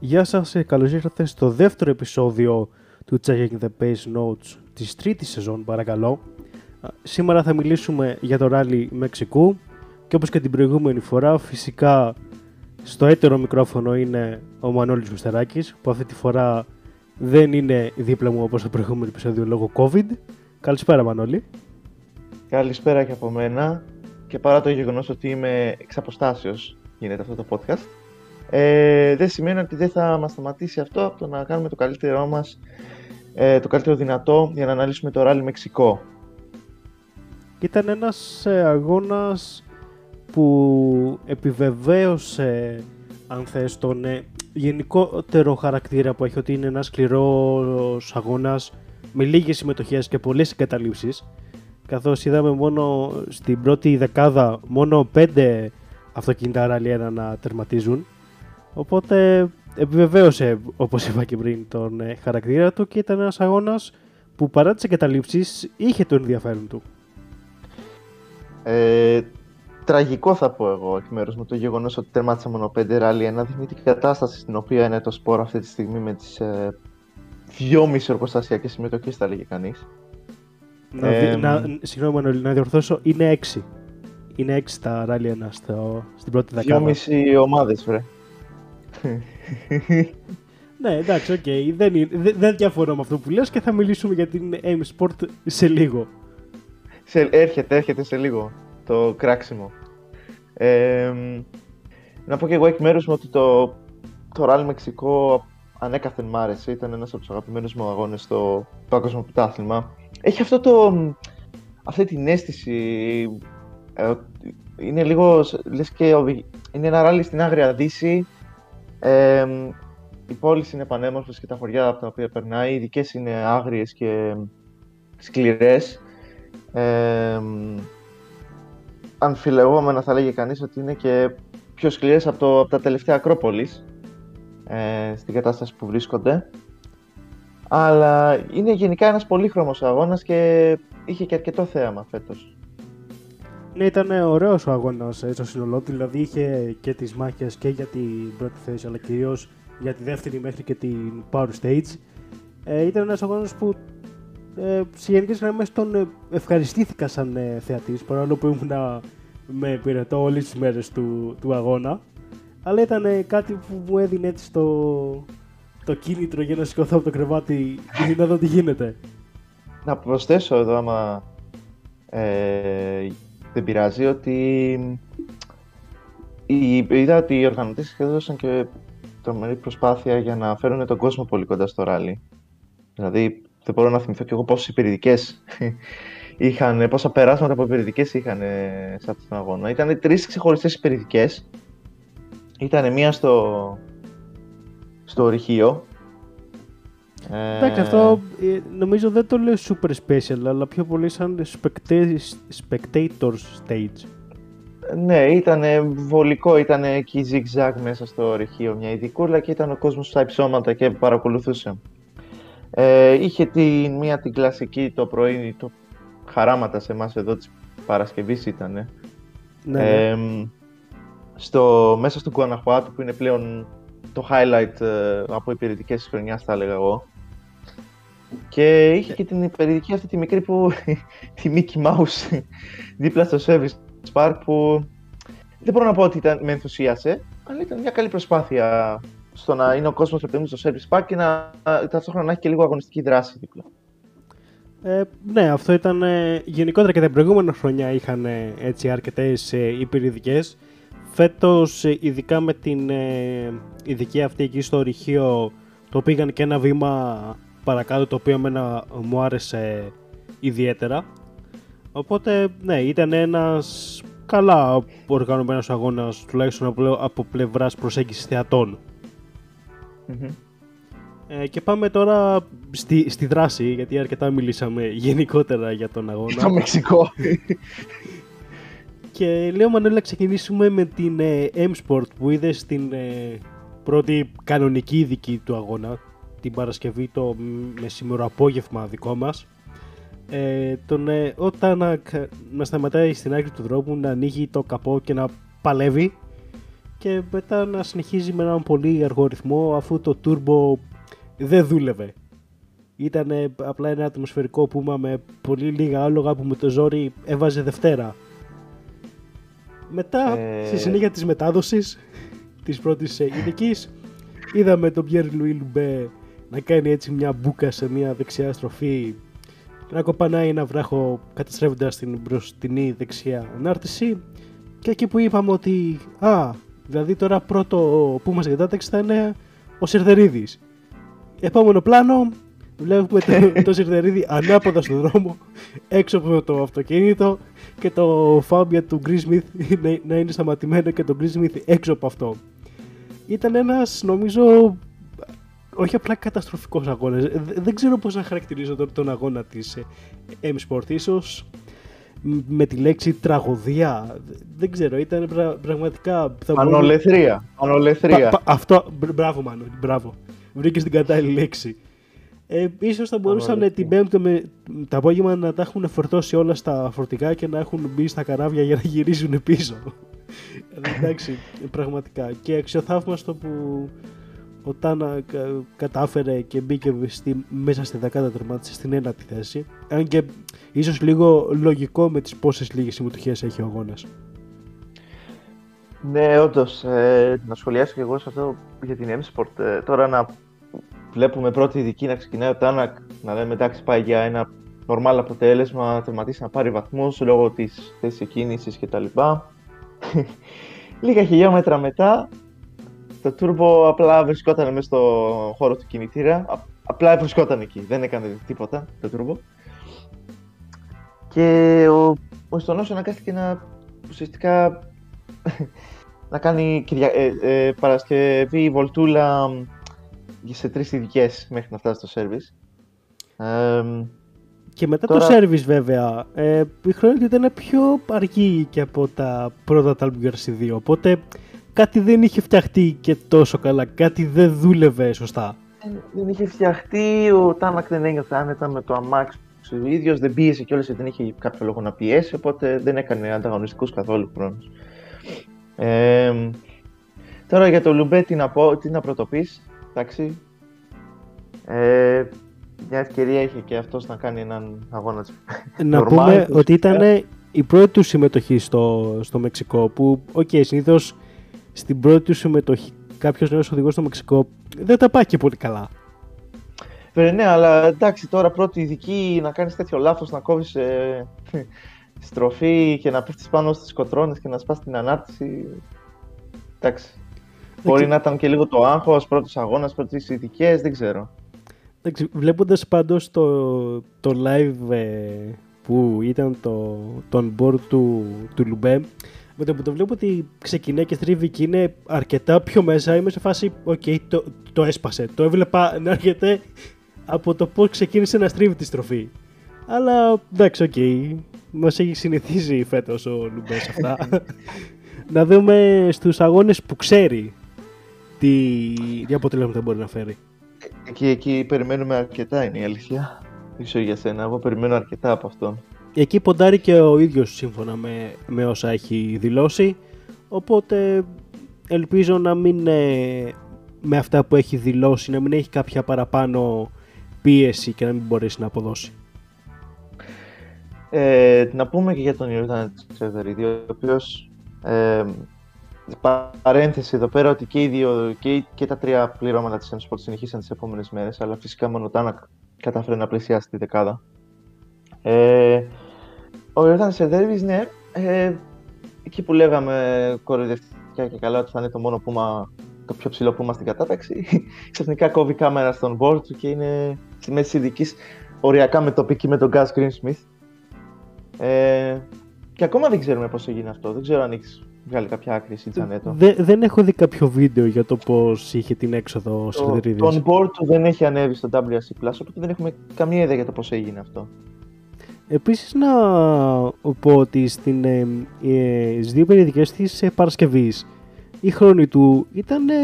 Γεια σας, ε, καλώς ήρθατε στο δεύτερο επεισόδιο του Checking the Pace Notes της τρίτης σεζόν παρακαλώ. Σήμερα θα μιλήσουμε για το ράλι Μεξικού και όπως και την προηγούμενη φορά φυσικά στο έτερο μικρόφωνο είναι ο Μανώλης Γουστεράκης που αυτή τη φορά δεν είναι δίπλα μου όπως το προηγούμενο επεισόδιο λόγω COVID. Καλησπέρα Μανώλη. Καλησπέρα και από μένα και παρά το γεγονός ότι είμαι εξ αποστάσεως γίνεται αυτό το podcast ε, δεν σημαίνει ότι δεν θα μας σταματήσει αυτό από το να κάνουμε το καλύτερό μας ε, το καλύτερο δυνατό για να αναλύσουμε το ράλι Μεξικό. Ήταν ένας ε, αγώνας που επιβεβαίωσε αν θες τον ε, γενικότερο χαρακτήρα που έχει ότι είναι ένας σκληρός αγώνας με λίγες συμμετοχές και πολλές εγκαταλείψεις καθώς είδαμε μόνο στην πρώτη δεκάδα μόνο πέντε αυτοκίνητα ράλι να τερματίζουν οπότε επιβεβαίωσε όπως είπα και πριν τον ε, χαρακτήρα του και ήταν ένας αγώνας που παρά τις εγκαταλείψεις είχε το ενδιαφέρον του. Ε, τραγικό θα πω εγώ εκ μέρους μου το γεγονός ότι τερμάτισα μόνο 5 ράλι ένα δείχνει την κατάσταση στην οποία είναι το σπόρο αυτή τη στιγμή με τις ε, δυόμιση ορκοστασιακές συμμετοχές θα λέγει κανείς. Να, ε, να, συγγνώμη να διορθώσω, είναι 6. Είναι 6 τα ράλι 1 στο, στην πρώτη δεκάδα. Δυόμιση ομάδες βρε. ναι, εντάξει, okay. Okay. Δεν, δεν, δεν διαφωνώ με αυτό που λες και θα μιλήσουμε για την M Sport σε λίγο. Σε, έρχεται, έρχεται σε λίγο το κράξιμο. Ε, να πω και εγώ εκ μέρους μου ότι το, το Rally Μεξικό ανέκαθεν μ' άρεσε. Ήταν ένας από τους αγαπημένους μου αγώνες στο παγκόσμιο πρωτάθλημα. Έχει αυτό το, αυτή την αίσθηση ε, είναι λίγο, λες και είναι ένα ράλι στην Άγρια Δύση ε, οι πόλεις είναι πανέμορφες και τα χωριά από τα οποία περνάει, οι δικές είναι άγριες και σκληρές. Ε, αμφιλεγόμενα θα λέγει κανείς ότι είναι και πιο σκληρές από, το, από τα τελευταία Ακρόπολης ε, στην κατάσταση που βρίσκονται. Αλλά είναι γενικά ένας πολύχρωμος αγώνας και είχε και αρκετό θέαμα φέτος. Ναι, ήταν ωραίος ο αγώνας στο σύνολό του. Δηλαδή είχε και τις μάχες και για την πρώτη θέση, αλλά κυρίως για τη δεύτερη μέχρι και την Power Stage. Ε, ήταν ένας αγώνας που ε, σε γενικές γραμμές τον ε, ευχαριστήθηκα σαν ε, θεατής, παρόλο που ήμουν με πυρετό όλες τις μέρες του, του αγώνα. Αλλά ήταν ε, κάτι που μου έδινε έτσι το, το κίνητρο για να σηκωθώ από το κρεβάτι και να δω τι γίνεται. Να προσθέσω εδώ άμα ε, δεν πειράζει ότι είδα ότι οι οργανωτές έδωσαν και τρομερή προσπάθεια για να φέρουν τον κόσμο πολύ κοντά στο ράλι. Δηλαδή, δεν μπορώ να θυμηθώ κι εγώ πόσες υπηρετικές είχαν, πόσα περάσματα από υπηρετικές είχαν σε αυτόν τον αγώνα. Ήταν τρεις ξεχωριστές υπηρετικές. Ήταν μία στο, στο ορυχείο. Εντάξει, αυτό ε, νομίζω δεν το λέω super special, αλλά πιο πολύ σαν spectator stage. Ναι, ήταν βολικό, ήταν εκεί zigzag μέσα στο ορυχείο μια ειδικούλα και ήταν ο κόσμος στα υψώματα και παρακολουθούσε. Ε, είχε την, μία την κλασική το πρωί, το χαράματα σε εμάς εδώ της Παρασκευής ήταν. Ναι, ναι. Στο, μέσα στο Κουαναχουάτου που είναι πλέον το highlight ε, από υπηρετικές χρονιάς θα έλεγα εγώ. Και είχε και την υπηρετική αυτή τη μικρή που τη Mickey Mouse δίπλα στο Service Park που δεν μπορώ να πω ότι ήταν, με ενθουσίασε, αλλά ήταν μια καλή προσπάθεια στο να είναι ο κόσμος παιδί στο Service Park και να ταυτόχρονα να έχει και λίγο αγωνιστική δράση δίπλα. Ε, ναι, αυτό ήταν ε, γενικότερα και τα προηγούμενα χρονιά είχαν ε, έτσι αρκετές ε, υπηρετικές. Φέτος, ε, ειδικά με την ε, ειδική αυτή εκεί στο ρηχείο, το πήγαν και ένα βήμα παρακάτω, το οποίο εμένα μου άρεσε ιδιαίτερα. Οπότε, ναι, ήταν ένας καλά οργανωμένος αγώνας, τουλάχιστον από πλευράς προσέγγισης Ε, και πάμε τώρα στη, στη δράση, γιατί αρκετά μιλήσαμε γενικότερα για τον αγώνα. Το Μεξικό. και λέω Μανώλη να ξεκινήσουμε με την ε, M-Sport που είδες στην ε, πρώτη κανονική ειδική του αγώνα, την Παρασκευή το μεσημερό απόγευμα δικό μας. ε, τον, ε, όταν να, να σταματάει στην άκρη του δρόμου να ανοίγει το καπό και να παλεύει και μετά να συνεχίζει με έναν πολύ αργό ρυθμό αφού το turbo δεν δούλευε. Ήταν απλά ένα ατμοσφαιρικό πούμα με πολύ λίγα άλογα που με το ζόρι έβαζε Δευτέρα. Μετά, Ε. στη συνέχεια της μετάδοσης της πρώτης ε, ειδικής, είδαμε τον Pierre Louis Λουμπέ να κάνει έτσι μια μπούκα σε μια δεξιά στροφή να κοπανάει ένα βράχο καταστρέφοντας την μπροστινή δεξιά ανάρτηση και εκεί που είπαμε ότι α, δηλαδή τώρα πρώτο που μας κατάταξη θα είναι ο Σερδερίδης. Επόμενο πλάνο βλέπουμε το, το Σερδερίδη ανάποδα στον δρόμο έξω από το αυτοκίνητο και το Φάμπια του Γκρίσμιθ να, να είναι σταματημένο και το Γκρίσμιθ έξω από αυτό. Ήταν ένας νομίζω όχι απλά καταστροφικός αγώνας. Ε, δε- Δεν ξέρω πώς να χαρακτηρίζω τον, τον αγώνα της ε, M-Sport. Ίσως μ, με τη λέξη τραγωδία. Δε- Δεν ξέρω, ήταν πρα- πραγματικά... θα μπορούμε- Πανολεθρία. Πανολεθρία. Πα- πα- αυτό, μπρ- μπράβο Μάνο, μπράβο. Βρήκες την κατάλληλη λέξη. Ε, ίσως θα μπορούσαν Πανολεθρία. την πέμπτη με το απόγευμα να τα έχουν φορτώσει όλα στα φορτικά και να έχουν μπει στα καράβια για να γυρίζουν πίσω. Ε, Εντάξει, πραγματικά. Και αξιοθαύμαστο που ο Τάνα κα- κατάφερε και μπήκε στη, μέσα στη δεκάδα τερμάτισε στην ένατη θέση. Αν και ίσως λίγο λογικό με τις πόσες λίγες συμμετοχές έχει ο αγώνας. Ναι, όντως. Ε, να σχολιάσω και εγώ σε αυτό για την M-Sport. Ε, τώρα να βλέπουμε πρώτη ειδική να ξεκινάει ο Τάνακ, να λέμε εντάξει πάει για ένα normal αποτέλεσμα, να τερματίσει να πάρει βαθμούς λόγω της θέσης εκκίνησης κτλ. Λίγα χιλιόμετρα μετά, το turbo απλά βρισκόταν μέσα στο χώρο του κινητήρα. Α- απλά βρισκόταν εκεί, δεν έκανε τίποτα το turbo. Και ο, ο Ιστονός αναγκάστηκε να ουσιαστικά να κάνει Κυρια... ε, ε, Παρασκευή βολτούλα μ, σε τρεις ειδικές μέχρι να φτάσει στο service. Ε, μ, Και μετά Τώρα- το service βέβαια, ε, η χρόνια ήταν πιο αργή και από τα πρώτα τα Alp Gears 2, οπότε κάτι δεν είχε φτιαχτεί και τόσο καλά, κάτι δεν δούλευε σωστά. δεν- δεν είχε φτιαχτεί, ο Τάνακ δεν ένιωθε άνετα με το αμάξι ο ίδιος, δεν πίεσε κιόλας γιατί δεν είχε κάποιο λόγο να πιέσει, οπότε δεν έκανε ανταγωνιστικούς καθόλου χρόνους. Ε, μ, τώρα για το Λουμπέ τι να πω, τι να πρωτοποιείς, εντάξει. Ε, μια ευκαιρία είχε και αυτός να κάνει έναν αγώνα της Να Normal, πούμε το ότι φυσικά. ήταν η πρώτη του συμμετοχή στο, στο Μεξικό, που, οκ, okay, συνήθως στην πρώτη του συμμετοχή κάποιος νέος οδηγός στο Μεξικό δεν τα πάει και πολύ καλά. Βέβαια, ναι, αλλά εντάξει, τώρα πρώτη ειδική να κάνεις τέτοιο λάθος, να κόβεις ε, στροφή και να πέφτεις πάνω στις κοτρώνες και να σπάς την ανάρτηση. Εντάξει. Μπορεί να ήταν και λίγο το άγχος, πρώτος αγώνας, πρώτες ειδικές, δεν ξέρω. Εντάξει, βλέποντας πάντως το, το live ε, που ήταν το, το on-board του, του Λουμπέ, με το που το βλέπω ότι ξεκινάει και στρίβει και είναι αρκετά πιο μέσα, είμαι σε φάση, οκ, το, το έσπασε. Το έβλεπα να έρχεται από το πώς ξεκίνησε να στρίβει τη στροφή. Αλλά εντάξει, οκ, μας έχει συνηθίσει φέτος ο Λουμπέ σε αυτά. να δούμε στους αγώνες που ξέρει τι, τι αποτελέσματα μπορεί να φέρει. Εκεί, εκεί περιμένουμε αρκετά είναι η αλήθεια. Δεν ξέρω για σένα, εγώ περιμένω αρκετά από αυτόν. Εκεί ποντάρει και ο ίδιος σύμφωνα με, με όσα έχει δηλώσει. Οπότε ελπίζω να μην ε, με αυτά που έχει δηλώσει, να μην έχει κάποια παραπάνω πίεση και να μην μπορέσει να αποδώσει. Ε, να πούμε και για τον Ιορδάνη Τσεβερίδη, ο οποίος. Ε, παρένθεση εδώ πέρα ότι και, οι δύο, και, οι- και τα τρία πληρώματα της M-Sport συνεχίσαν τις επόμενες μέρες, αλλά φυσικά μόνο ο Τάνακ κατάφερε να πλησιάσει τη δεκάδα. Ε, ο Ιορδάνης Τσεβερίδης, ναι, ε, εκεί που λέγαμε κοροϊδευτικά και καλά ότι θα είναι το μόνο πούμα, το πιο ψηλό πούμα στην κατάταξη, ξαφνικά κόβει κάμερα στον board του και είναι στη μέση της ειδικής οριακά με τοπική με τον Gus Greensmith. Ε, και ακόμα δεν ξέρουμε πώς έγινε αυτό. Δεν ξέρω αν έχεις βγάλει κάποια άκρη εσύ, Τζανέτο. Δε- δεν έχω δει κάποιο βίντεο για το πώς είχε την έξοδο ο Το, Σιδερίδης. το on-board του δεν έχει ανέβει στο WRC+, οπότε δεν έχουμε καμία ιδέα για το πώς έγινε αυτό. Επίσης να πω ότι στην, ε, ε, στις δύο περιοδικές της ε, Παρασκευής η χρόνη του ήταν ε,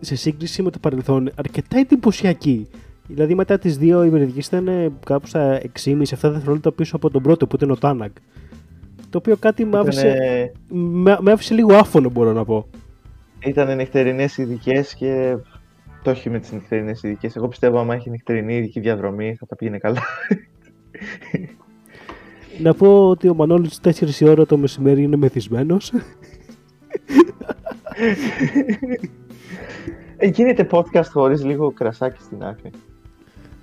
σε σύγκριση με το παρελθόν αρκετά εντυπωσιακή. Δηλαδή μετά τις δύο η Μεριδική ήταν κάπου στα 6,5-7 δευτερόλεπτα πίσω από τον πρώτο που ήταν ο Τάναγκ. Το οποίο κάτι με άφησε, με, με άφησε λίγο άφωνο μπορώ να πω. Ήταν νυχτερινές ειδικές και το έχει με τις νυχτερινές ειδικές. Εγώ πιστεύω άμα έχει νυχτερινή ειδική διαδρομή θα τα πήγαινε καλά. Να πω ότι ο Μανώλης 4 η ώρα το μεσημέρι είναι μεθυσμένος. Ε, γίνεται podcast χωρίς λίγο κρασάκι στην άκρη.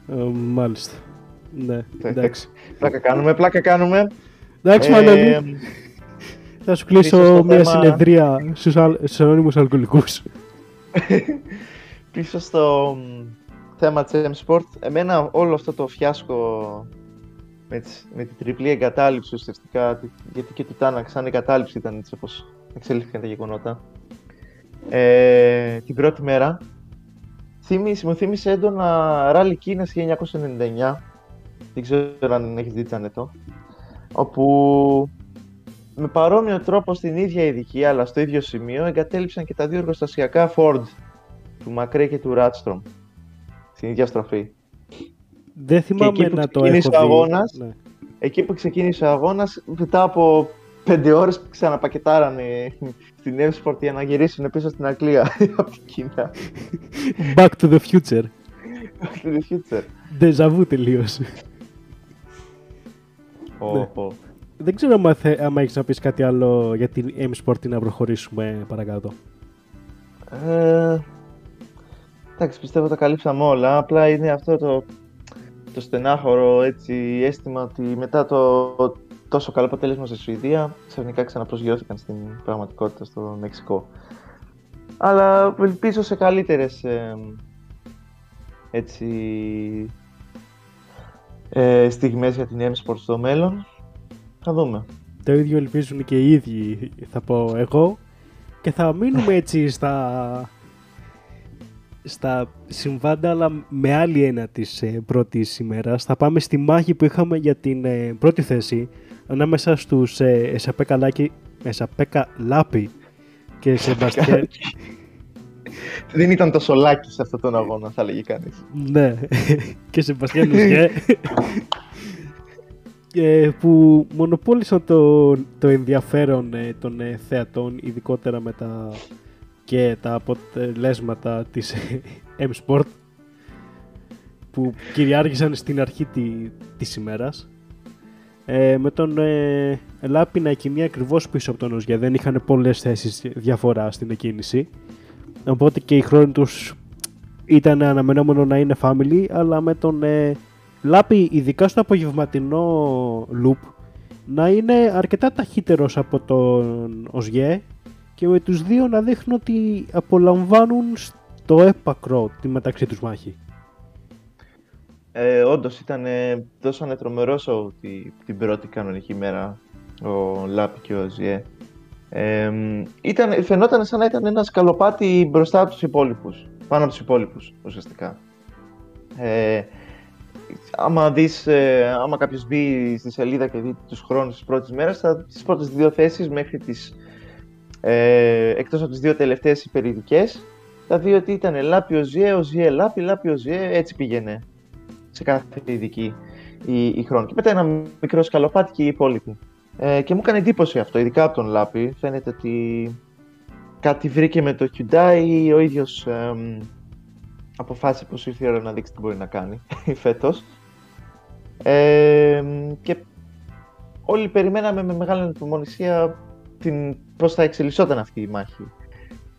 Ε, μάλιστα. Ναι, εντάξει. πλάκα κάνουμε, πλάκα κάνουμε. Εντάξει, Μανώλη. Θα σου κλείσω μια συνεδρία στους ανώνυμους αλκοολικούς. πίσω στο θέμα της M-Sport, εμένα όλο αυτό το φιάσκο με, τις, με την τριπλή εγκατάλειψη ουσιαστικά, γιατί και του Τάναξ σαν εγκατάλειψη ήταν έτσι όπως εξελίχθηκαν τα γεγονότα, ε, την πρώτη μέρα, θύμισε, μου θύμισε έντονα ράλι Κίνας 1999, δεν ξέρω αν έχεις δει Τζανέτο, όπου με παρόμοιο τρόπο στην ίδια ειδική αλλά στο ίδιο σημείο εγκατέλειψαν και τα δύο εργοστασιακά Ford του Μακρέ και του Ράτστρομ στην ίδια στροφή. Δεν θυμάμαι να το έχω δει. Αγώνας, ναι. Εκεί που ξεκίνησε ο αγώνας, μετά από πέντε ώρες ξαναπακετάρανε στην Εύσπορτ για να γυρίσουν πίσω στην Αγγλία από την Κίνα. Back to the future. Back to the future. Deja vu τελείως. Oh, Δεν ξέρω αν, θε, έχεις να πεις κάτι άλλο για την M-Sport να προχωρήσουμε παρακάτω. Ε, εντάξει, πιστεύω τα καλύψαμε όλα. Απλά είναι αυτό το, το στενάχωρο έτσι, αίσθημα ότι μετά το τόσο καλό αποτέλεσμα στη Σουηδία ξαφνικά ξαναπροσγειώθηκαν στην πραγματικότητα στο Μεξικό. Αλλά ελπίζω σε καλύτερες ε, έτσι, ε, στιγμές για την M-Sport στο μέλλον. Θα δούμε. Το ίδιο ελπίζουν και οι ίδιοι, θα πω εγώ. Και θα μείνουμε έτσι στα, στα συμβάντα, αλλά με άλλη ένα της ε, πρώτης ημέρας. Θα πάμε στη μάχη που είχαμε για την ε, πρώτη θέση ανάμεσα στους ε, Εσαπέκα, Λάκη, Εσαπέκα Λάπη και Σεμπαστιάν. Δεν ήταν τόσο λάκι σε αυτόν τον αγώνα, θα λέγει κανείς. ναι, και Σεμπαστιάν Λουζιέ. που μονοπόλησαν το, το ενδιαφέρον ε, των ε, θεατών, ειδικότερα με τα και τα αποτελέσματα της M-Sport που κυριάρχησαν στην αρχή τη, της ημέρας. Ε, με τον ε, Λάπη να εκκινεί ακριβώς πίσω από τον Οζιέ. Δεν είχαν πολλές θέσεις διαφορά στην εκκίνηση. Οπότε και οι χρόνοι τους ήταν αναμενόμενο να είναι family, αλλά με τον ε, Λάπη, ειδικά στο απογευματινό loop, να είναι αρκετά ταχύτερος από τον Οζιέ και με τους δύο να δείχνουν ότι απολαμβάνουν στο έπακρο τη μεταξύ τους μάχη. Ε, Όντως ήταν, δώσανε τρομερό σοου την πρώτη κανονική μέρα ο Λάπη και ο Ζιέ. Ε, ήταν, φαινόταν σαν να ήταν ένα σκαλοπάτι μπροστά από τους υπόλοιπους. Πάνω από τους υπόλοιπους ουσιαστικά. Ε, άμα, δεις, ε, άμα κάποιος μπει στη σελίδα και δει τους χρόνους της πρώτης μέρας, θα τις πρώτες δύο θέσεις μέχρι τις, ε, εκτός από τις δύο τελευταίες υπερηδικές, θα δει ότι ήταν Λάπη ο Ζιέ, ο Ζιέ Λάπη, Λάπη ο Ζιέ, έτσι πήγαινε σε κάθε ειδική η, η χρόνη. Και μετά ένα μικρό σκαλοπάτι και οι υπόλοιποι. Ε, και μου έκανε εντύπωση αυτό, ειδικά από τον Λάπη. Φαίνεται ότι κάτι βρήκε με το Hyundai, ο ίδιος ε, αποφάσισε πως ήρθε η ώρα να δείξει τι μπορεί να κάνει φέτος. Ε, και όλοι περιμέναμε με μεγάλη ανυπομονησία την, πώς θα εξελισσόταν αυτή η μάχη.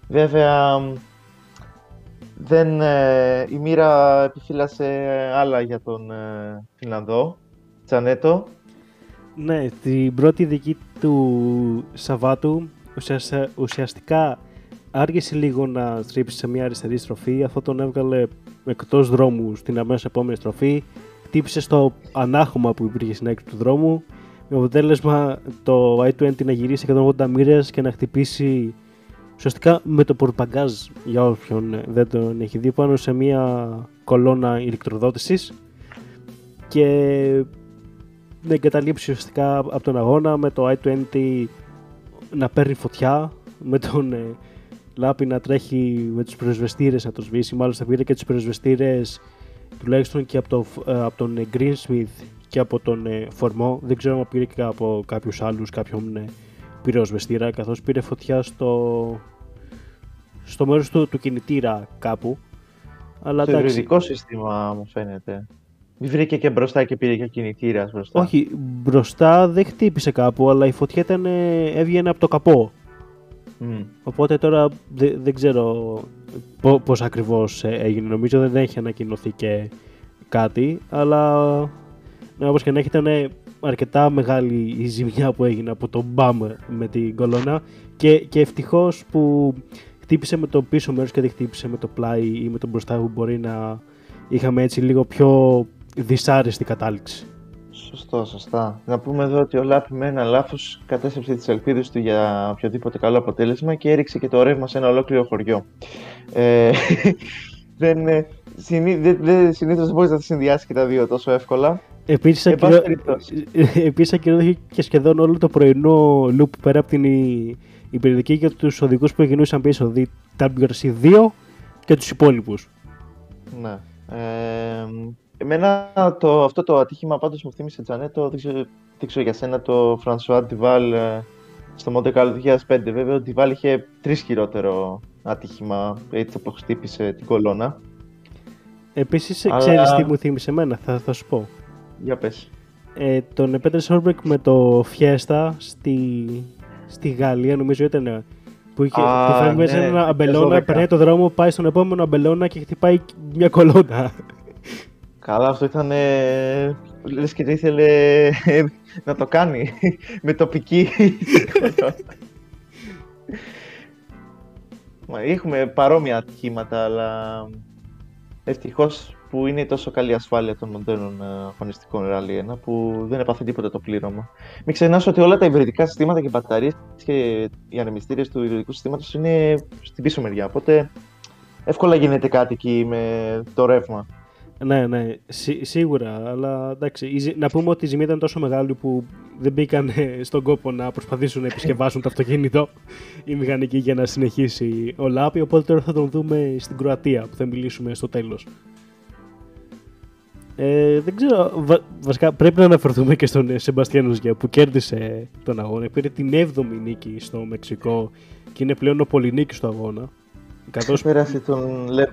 Βέβαια, δεν, ε, η μοίρα επιφύλασε άλλα για τον ε, Φινλανδό, Τσανέτο. Ναι, την πρώτη δική του Σαββάτου ουσιαστικά άργησε λίγο να στρίψει σε μια αριστερή στροφή, αφού τον έβγαλε εκτός δρόμου στην αμέσως επόμενη στροφή, χτύπησε στο ανάχωμα που υπήρχε στην άκρη του δρόμου, με αποτέλεσμα το i20 να γυρίσει 180 μοίρες και να χτυπήσει ουσιαστικά με το πορπαγκάζ για όποιον δεν τον έχει δει πάνω σε μια κολόνα ηλεκτροδότησης. Και να εγκαταλείψει ουσιαστικά από τον αγώνα με το i20 να παίρνει φωτιά με τον ε, Λάπη να τρέχει με τους πυροσβεστήρες να το σβήσει μάλιστα πήρε και τους πυροσβεστήρες τουλάχιστον και από, το, ε, από τον Greensmith και από τον ε, Φορμό. Δεν ξέρω αν πήρε και από κάποιους άλλους κάποιον ε, πυροσβεστήρα καθώς πήρε φωτιά στο, στο μέρος του, του κινητήρα κάπου. Αλλά, το υβριδικό σύστημα μου φαίνεται. Βρήκε και μπροστά και πήρε και κινητήρας μπροστά. Όχι, μπροστά δεν χτύπησε κάπου, αλλά η φωτιά ήταν, έβγαινε από το καπό. Οπότε τώρα δεν, ξέρω πώς ακριβώς έγινε. Νομίζω δεν έχει ανακοινωθεί και κάτι, αλλά ναι, όπως και να έχει ήταν αρκετά μεγάλη η ζημιά που έγινε από το μπαμ με την κολόνα και, και ευτυχώς που χτύπησε με το πίσω μέρος και δεν χτύπησε με το πλάι ή με το μπροστά που μπορεί να είχαμε έτσι λίγο πιο δυσάρεστη κατάληξη. Σωστό, σωστά. Να πούμε εδώ ότι ο Λάπη με ένα λάθος κατέστρεψε τις ελπίδες του για οποιοδήποτε καλό αποτέλεσμα και έριξε και το ρεύμα σε ένα ολόκληρο χωριό. Ε, δεν, συνήθω δεν, συνήθως δεν μπορείς να τα συνδυάσεις και τα δύο τόσο εύκολα. Επίσης, ακυρώ... Επίσης ακυρώθηκε και σχεδόν όλο το πρωινό loop πέρα από την υπηρετική για τους οδηγούς που γινούσαν πίσω, δηλαδή WRC2 και τους υπόλοιπους. Ναι. Ε, Εμένα το, αυτό το ατύχημα πάντως μου θύμισε Τζανέτο, δεν ξέρω, για σένα, το François Duval ε, στο Monte Carlo 2005. Βέβαια ο Duval είχε τρεις χειρότερο άτυχημα έτσι όπως χτύπησε την κολόνα. Επίσης, Αλλά... ξέρεις τι μου θύμισε εμένα, θα, θα σου πω. Για πες. Ε, τον Πέτρε Σόρμπεκ με το Fiesta στη, στη Γαλλία, νομίζω ήταν που, είχε, Α, που φέρνει μέσα ναι, ένα αμπελώνα, περνάει το δρόμο, πάει στον επόμενο αμπελώνα και χτυπάει μια κολόνα. Καλά, αυτό ήταν. Ε, λες και ήθελε να το κάνει με τοπική. Έχουμε παρόμοια ατυχήματα, αλλά ευτυχώς που είναι τόσο καλή ασφάλεια των μοντέρνων ε, αγωνιστικών ράλι 1 που δεν έπαθε τίποτα το πλήρωμα. Μην ξεχνάς ότι όλα τα υβριδικά συστήματα και οι μπαταρίες και οι ανεμιστήρες του υβριδικού συστήματος είναι στην πίσω μεριά. Οπότε εύκολα γίνεται κάτι εκεί με το ρεύμα. Ναι, ναι, σίγουρα. Αλλά εντάξει, να πούμε ότι η ζημία ήταν τόσο μεγάλη που δεν μπήκαν στον κόπο να προσπαθήσουν να επισκευάσουν το αυτοκίνητο η μηχανική για να συνεχίσει ο Λάπη. Οπότε τώρα θα τον δούμε στην Κροατία που θα μιλήσουμε στο τέλος. Ε, δεν ξέρω, βα, βασικά πρέπει να αναφερθούμε και στον Σεμπαστιάνο Ζια που κέρδισε τον αγώνα. Πήρε την 7η νίκη στο Μεξικό και είναι πλέον ο πολυνίκης του αγώνα. Καθώς... Πέρασε τον Λεπ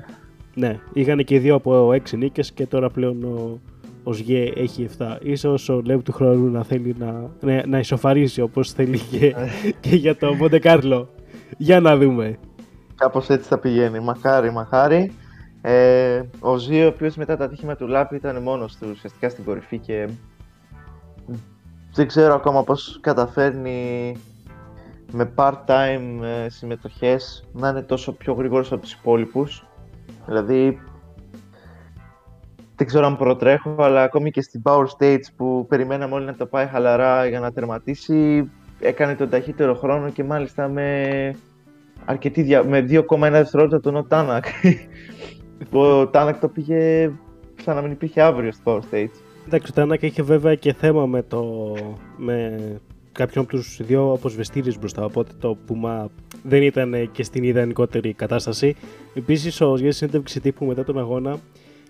ναι, είχαν και δύο από έξι νίκες και τώρα πλέον ο, ο ΣΓΕ έχει 7. Ίσως ο Λεύ του χρόνου να θέλει να, να, να ισοφαρίσει όπως θέλει και, και για το Μοντεκάρλο. Για να δούμε. Κάπως έτσι θα πηγαίνει. Μαχάρι, μαχάρι. Ε, ο Ζή, ο οποίος μετά τα ατύχημα του Λάπη ήταν μόνος του ουσιαστικά στην κορυφή και δεν ξέρω ακόμα πώς καταφέρνει με part-time ε, συμμετοχές να είναι τόσο πιο γρήγορος από τους υπόλοιπους Δηλαδή, δεν ξέρω αν προτρέχω, αλλά ακόμη και στην Power Stage που περιμέναμε όλοι να το πάει χαλαρά για να τερματίσει, έκανε τον ταχύτερο χρόνο και μάλιστα με, αρκετή δια... με 2,1 δευτερόλεπτα τον Τάνακ. ο Τάνακ το πήγε σαν να μην υπήρχε αύριο στο Power Stage. Εντάξει, ο Τάνακ είχε βέβαια και θέμα με, το... με κάποιον από τους δύο αποσβεστήρες μπροστά, οπότε το Puma δεν ήταν και στην ιδανικότερη κατάσταση. Επίσης, ο Γιάννης συνέντευξη τύπου μετά τον αγώνα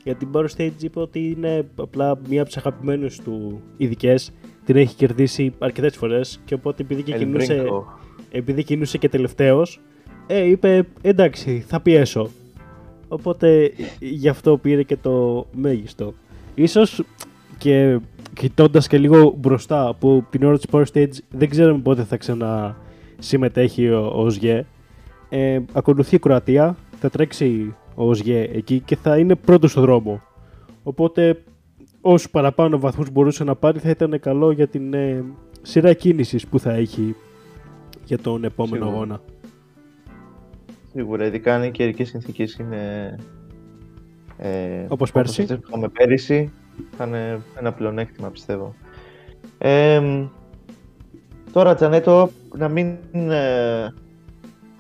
για την Power Stage είπε ότι είναι απλά μία από τις αγαπημένες του ειδικές. Την έχει κερδίσει αρκετές φορές και οπότε επειδή και, κινούσε, επειδή κινούσε και τελευταίος, ε, είπε εντάξει, θα πιέσω. Οπότε γι' αυτό πήρε και το μέγιστο. Ίσως και κοιτώντας και λίγο μπροστά από την ώρα της Power Stage δεν ξέρουμε πότε θα ξανα συμμετέχει ο, ο ΣΓΕ. Ε, ακολουθεί η Κροατία, θα τρέξει ο ΣΓΕ εκεί και θα είναι πρώτος στο δρόμο. Οπότε όσους παραπάνω βαθμούς μπορούσε να πάρει θα ήταν καλό για την ε, σειρά κίνησης που θα έχει για τον επόμενο Σίγουρα. αγώνα. Σίγουρα, ειδικά αν οι καιρικές συνθήκες είναι. Ε, όπως πέρσι. Όπως που πέρυσι, θα είναι ένα πλεονέκτημα πιστεύω. Ε, Τώρα, Τζανέτο, να μην ε,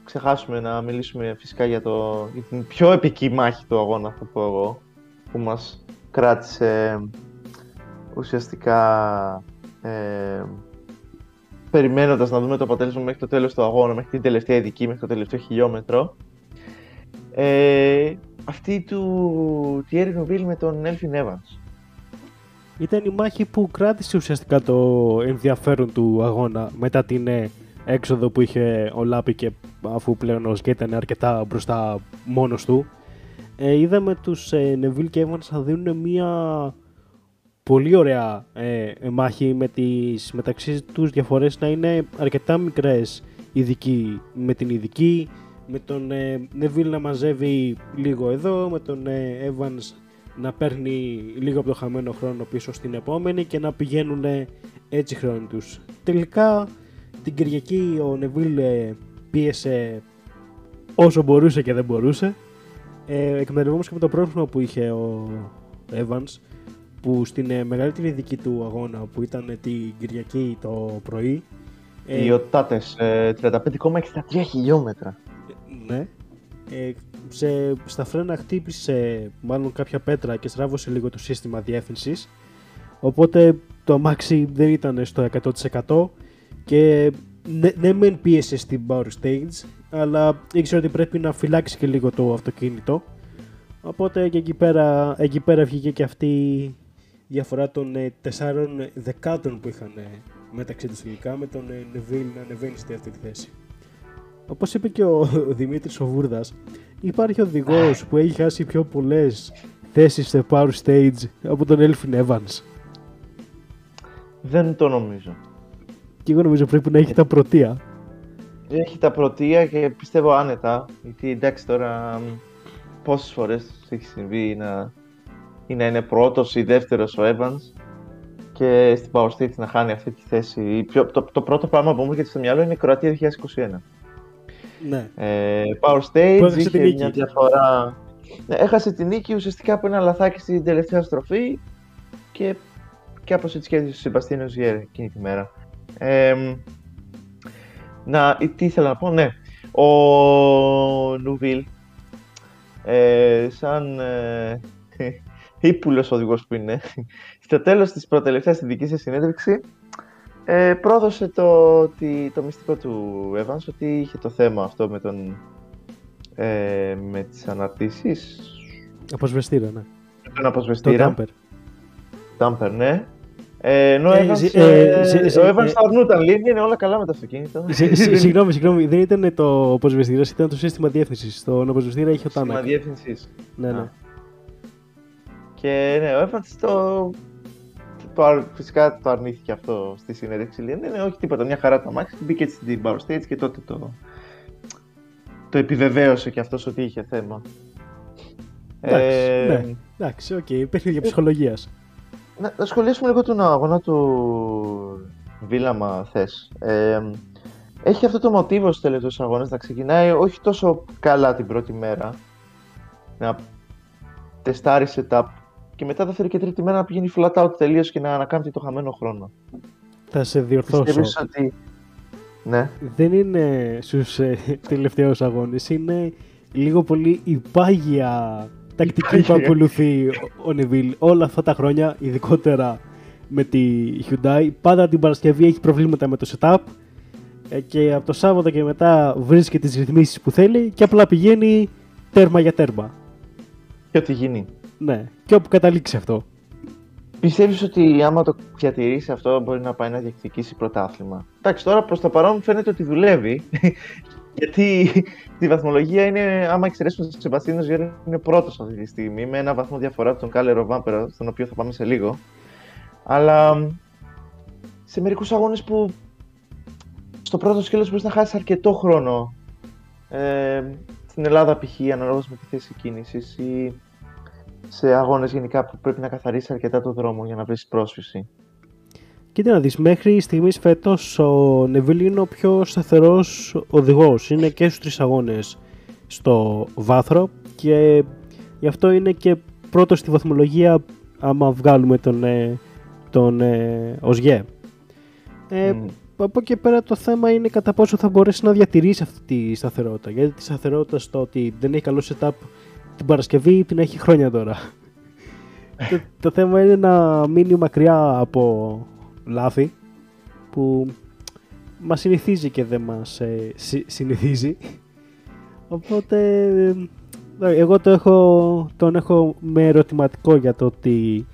ξεχάσουμε να μιλήσουμε φυσικά για, το, για την πιο επική μάχη του αγώνα, θα πω εγώ, που μας κράτησε ουσιαστικά ε, περιμένοντας να δούμε το αποτέλεσμα μέχρι το τέλος του αγώνα, μέχρι την τελευταία ειδική, μέχρι το τελευταίο χιλιόμετρο. Ε, αυτή του Thierry Neuville με τον Elfin Evans. Ήταν η μάχη που κράτησε ουσιαστικά το ενδιαφέρον του αγώνα μετά την ε, έξοδο που είχε ο Λάπη και αφού πλέον ο Σκέ ήταν αρκετά μπροστά μόνος του. Ε, είδαμε τους ε, Neville και Evans να δίνουν μια πολύ ωραία ε, μάχη με τις μεταξύ τους διαφορές να είναι αρκετά μικρές ειδικοί με την ειδική, με τον ε, Neville να μαζεύει λίγο εδώ, με τον ε, Evans να παίρνει λίγο από το χαμένο χρόνο πίσω στην επόμενη και να πηγαίνουν έτσι χρόνοι τους. Τελικά την Κυριακή ο Neville ε, πίεσε όσο μπορούσε και δεν μπορούσε. Ε, εκμεταλλευόμαστε και με το πρόβλημα που είχε ο Evans που στην ε, μεγαλύτερη δική του αγώνα που ήταν την Κυριακή το πρωί οι οτάτες, 35,63 χιλιόμετρα. Ναι. Ε, σε, στα φρένα χτύπησε μάλλον κάποια πέτρα και στράβωσε λίγο το σύστημα διεύθυνσης οπότε το αμάξι δεν ήταν στο 100% και ναι, ναι μεν πίεσε στην power stage αλλά ήξερε ότι πρέπει να φυλάξει και λίγο το αυτοκίνητο οπότε και εκεί πέρα, εκεί πέρα βγήκε και αυτή η διαφορά των ε, τεσσάρων δεκάτων που είχαν ε, μεταξύ τους τελικά με τον Νεβίλ να ανεβαίνει στη δεύτερη θέση. Όπως είπε και ο Δημήτρης ο Βούρδας, υπάρχει οδηγός που έχει χάσει πιο πολλές θέσεις σε Power Stage από τον Elfin Evans. Δεν το νομίζω. Και εγώ νομίζω πρέπει να έχει τα πρωτεία. Έχει τα πρωτεία και πιστεύω άνετα. Γιατί εντάξει τώρα πόσες φορές έχει συμβεί να, ή να είναι πρώτος ή δεύτερος ο Evans και στην Power Stage να χάνει αυτή τη θέση. Πιο, το, το πρώτο πράγμα που μου έρχεται στο μυαλό είναι η Κροατία 2021. Ναι. Ε, Power Stage είχε μια διαφορά. Ναι, έχασε την νίκη ουσιαστικά από ένα λαθάκι στην τελευταία στροφή και κάπω έτσι κέρδισε ο Σεμπαστίνος Γιέρ εκείνη τη μέρα. Ε, να, τι ήθελα να πω, ναι. Ο Νουβίλ, ε, σαν ε, ύπουλος οδηγός που είναι, στο τέλος της προτελευταίας στη δικής σας συνέντευξης, ε, πρόδωσε το, ότι, το μυστικό του Evans ότι είχε το θέμα αυτό με, τον, ε, με τις αναρτήσεις. Αποσβεστήρα, ναι. Τον αποσβεστήρα. Το Dumper, ναι. Ε, ενώ ε, Evans, ε, ε, ο Evans θα αρνούταν λίγο, είναι όλα καλά με το αυτοκίνητο. Συγγνώμη, συγγνώμη, δεν ήταν το αποσβεστήρας, ήταν το σύστημα διεύθυνσης. Το αποσβεστήρα είχε ο Τάνακ. Σύστημα διεύθυνσης. Ναι, ναι. Και ναι, ο Evans το, το, φυσικά το αρνήθηκε αυτό στη συνέντευξη. Λέει, ναι, ναι, όχι τίποτα, μια χαρά το αμάξι. Μπήκε έτσι στην Power Stage και τότε το, το επιβεβαίωσε και αυτός ότι είχε θέμα. Εντάξει, ε, ναι, εντάξει, okay, okay, παιχνίδια ψυχολογίας. Να, να σχολιάσουμε λίγο τον αγώνα του Βίλα, άμα θες. Ε, έχει αυτό το μοτίβο στους τελευταίους αγώνες να ξεκινάει όχι τόσο καλά την πρώτη μέρα. Να τεστάρει setup και μετά δεύτερη και τρίτη μέρα να πηγαίνει flat out τελείω και να ανακάμπτει το χαμένο χρόνο. Θα σε διορθώσω. ότι... Ναι. Δεν είναι στους ε, τελευταίους αγώνες, είναι λίγο πολύ η πάγια τακτική που ακολουθεί ο Νεβίλ όλα αυτά τα χρόνια, ειδικότερα με τη Hyundai. Πάντα την Παρασκευή έχει προβλήματα με το setup ε, και από το Σάββατο και μετά βρίσκει τις ρυθμίσεις που θέλει και απλά πηγαίνει τέρμα για τέρμα. Και ό,τι γίνει. Ναι, και όπου καταλήξει αυτό. Πιστεύεις ότι άμα το διατηρήσει αυτό μπορεί να πάει να διεκδικήσει πρωτάθλημα; Εντάξει, τώρα προς το παρόν φαίνεται ότι δουλεύει. γιατί στη βαθμολογία είναι, άμα εξαιρέσουμε τον Σεμπαστίνο Ζιέρ, είναι πρώτος αυτή τη στιγμή με ένα βαθμό διαφορά από τον Κάλερο Βάμπερα, στον οποίο θα πάμε σε λίγο. Αλλά σε μερικούς αγώνες που στο πρώτο σκέλος μπορείς να χάσεις αρκετό χρόνο. Ε, στην Ελλάδα π.χ. αναλόγως με τη θέση κίνησης ή σε αγώνες γενικά που πρέπει να καθαρίσει αρκετά το δρόμο για να βρεις πρόσφυση. Κοίτα να δεις, μέχρι στιγμής φέτος ο Νεβίλ είναι ο πιο σταθερός οδηγός. Είναι και στους τρεις αγώνες στο βάθρο και γι' αυτό είναι και πρώτος στη βαθμολογία άμα βγάλουμε τον, ε, τον ε, ΟΣΓΕ. Ε, Από εκεί πέρα το θέμα είναι κατά πόσο θα μπορέσει να διατηρήσει αυτή τη σταθερότητα. Γιατί τη σταθερότητα στο ότι δεν έχει καλό setup την Παρασκευή την έχει χρόνια τώρα. το, το θέμα είναι να μείνει μακριά από λάθη που μας συνηθίζει και δεν μας ε, συνηθίζει. Οπότε Εγώ το έχω, τον έχω με ερωτηματικό για το ότι